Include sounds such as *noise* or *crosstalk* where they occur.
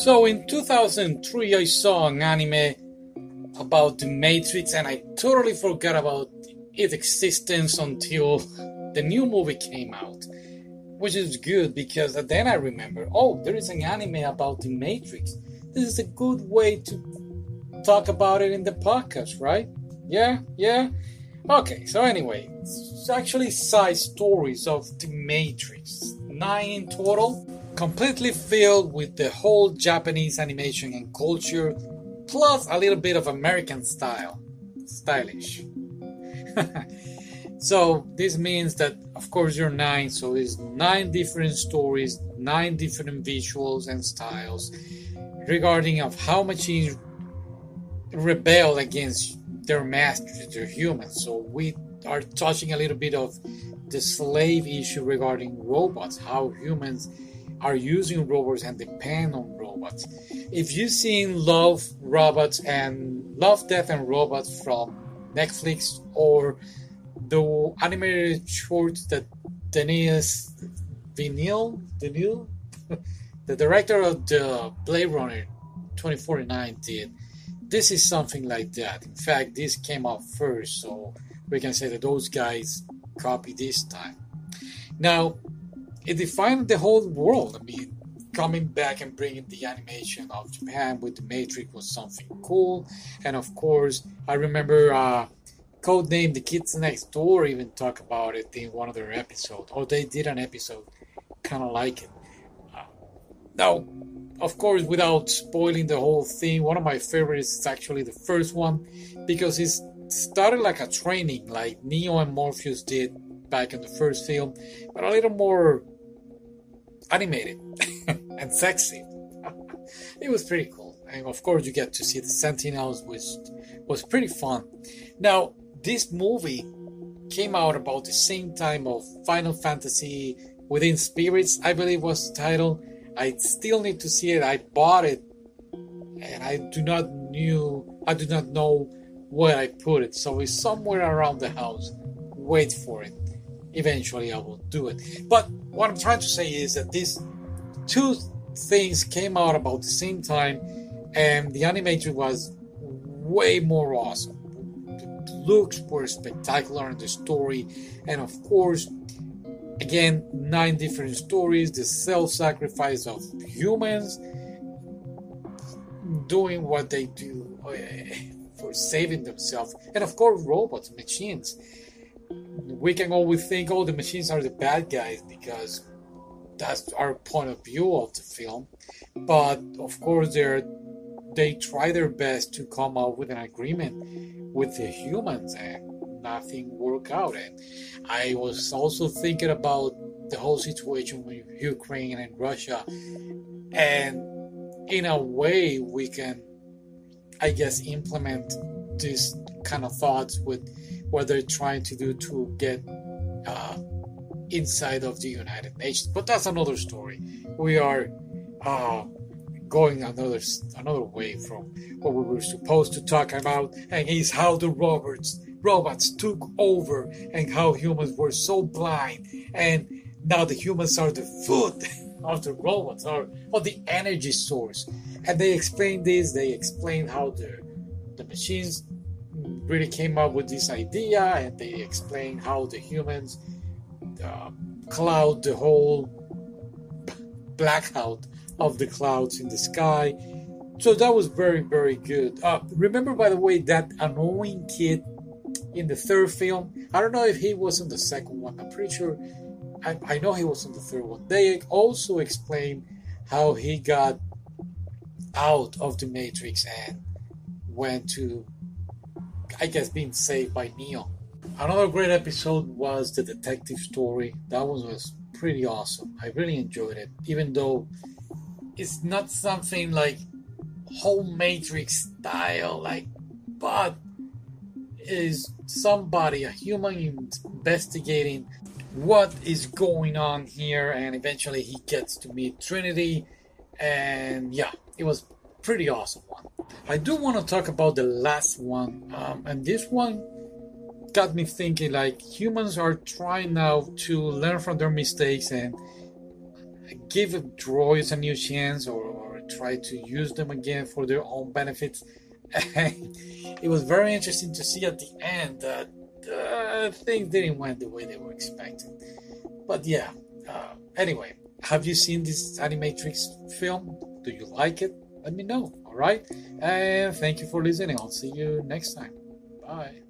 So in 2003, I saw an anime about the Matrix, and I totally forgot about its existence until the new movie came out, which is good because then I remember, oh, there is an anime about the Matrix. This is a good way to talk about it in the podcast, right? Yeah, yeah. Okay, so anyway, it's actually side stories of the Matrix, nine in total completely filled with the whole Japanese animation and culture, plus a little bit of American style, stylish. *laughs* so this means that, of course, you're nine, so it's nine different stories, nine different visuals and styles regarding of how machines rebel against their masters, their humans. So we are touching a little bit of the slave issue regarding robots, how humans are using robots and depend on robots. If you've seen Love, Robots, and Love, Death, and Robots from Netflix or the animated shorts that Denis Villeneuve *laughs* the director of the Blade Runner 2049 did, this is something like that. In fact, this came out first, so we can say that those guys copied this time. Now, it defined the whole world. I mean, coming back and bringing the animation of Japan with the Matrix was something cool. And of course, I remember uh, Codename The Kids Next Door even talk about it in one of their episodes, or they did an episode kind of like it. Uh, now, of course, without spoiling the whole thing, one of my favorites is actually the first one because it started like a training, like Neo and Morpheus did back in the first film, but a little more animated *laughs* and sexy. *laughs* it was pretty cool. And of course, you get to see the Sentinels, which was pretty fun. Now, this movie came out about the same time of Final Fantasy Within Spirits, I believe was the title. I still need to see it. I bought it, and I do not knew. I do not know where I put it. So it's somewhere around the house. Wait for it eventually I will do it. But what I'm trying to say is that these two things came out about the same time, and the animation was way more awesome. The looks were spectacular, and the story, and of course, again, nine different stories the self sacrifice of humans doing what they do eh, for saving themselves, and of course, robots, machines we can always think, oh, the machines are the bad guys because that's our point of view of the film. But of course, they're they try their best to come up with an agreement with the humans, and nothing worked out. And I was also thinking about the whole situation with Ukraine and Russia, and in a way, we can, I guess, implement these kind of thoughts with what they're trying to do to get uh, inside of the United Nations. But that's another story. We are uh, going another another way from what we were supposed to talk about, and is how the robots robots took over and how humans were so blind, and now the humans are the food *laughs* of the robots or, or the energy source. And they explain this. They explain how the the machines really came up with this idea and they explain how the humans uh, cloud the whole blackout of the clouds in the sky. So that was very, very good. Uh, remember, by the way, that annoying kid in the third film? I don't know if he was in the second one. I'm pretty sure. I, I know he was in the third one. They also explain how he got out of the Matrix and went to I guess, being saved by Neo. Another great episode was the detective story. That one was pretty awesome. I really enjoyed it, even though it's not something like whole Matrix style, like, but is somebody, a human investigating what is going on here, and eventually he gets to meet Trinity, and yeah, it was pretty awesome one. I do want to talk about the last one, um, and this one got me thinking like humans are trying now to learn from their mistakes and give droids a new chance or, or try to use them again for their own benefits. *laughs* it was very interesting to see at the end that uh, things didn't went the way they were expecting. But yeah, uh, anyway, have you seen this Animatrix film? Do you like it? Let me know. All right. And thank you for listening. I'll see you next time. Bye.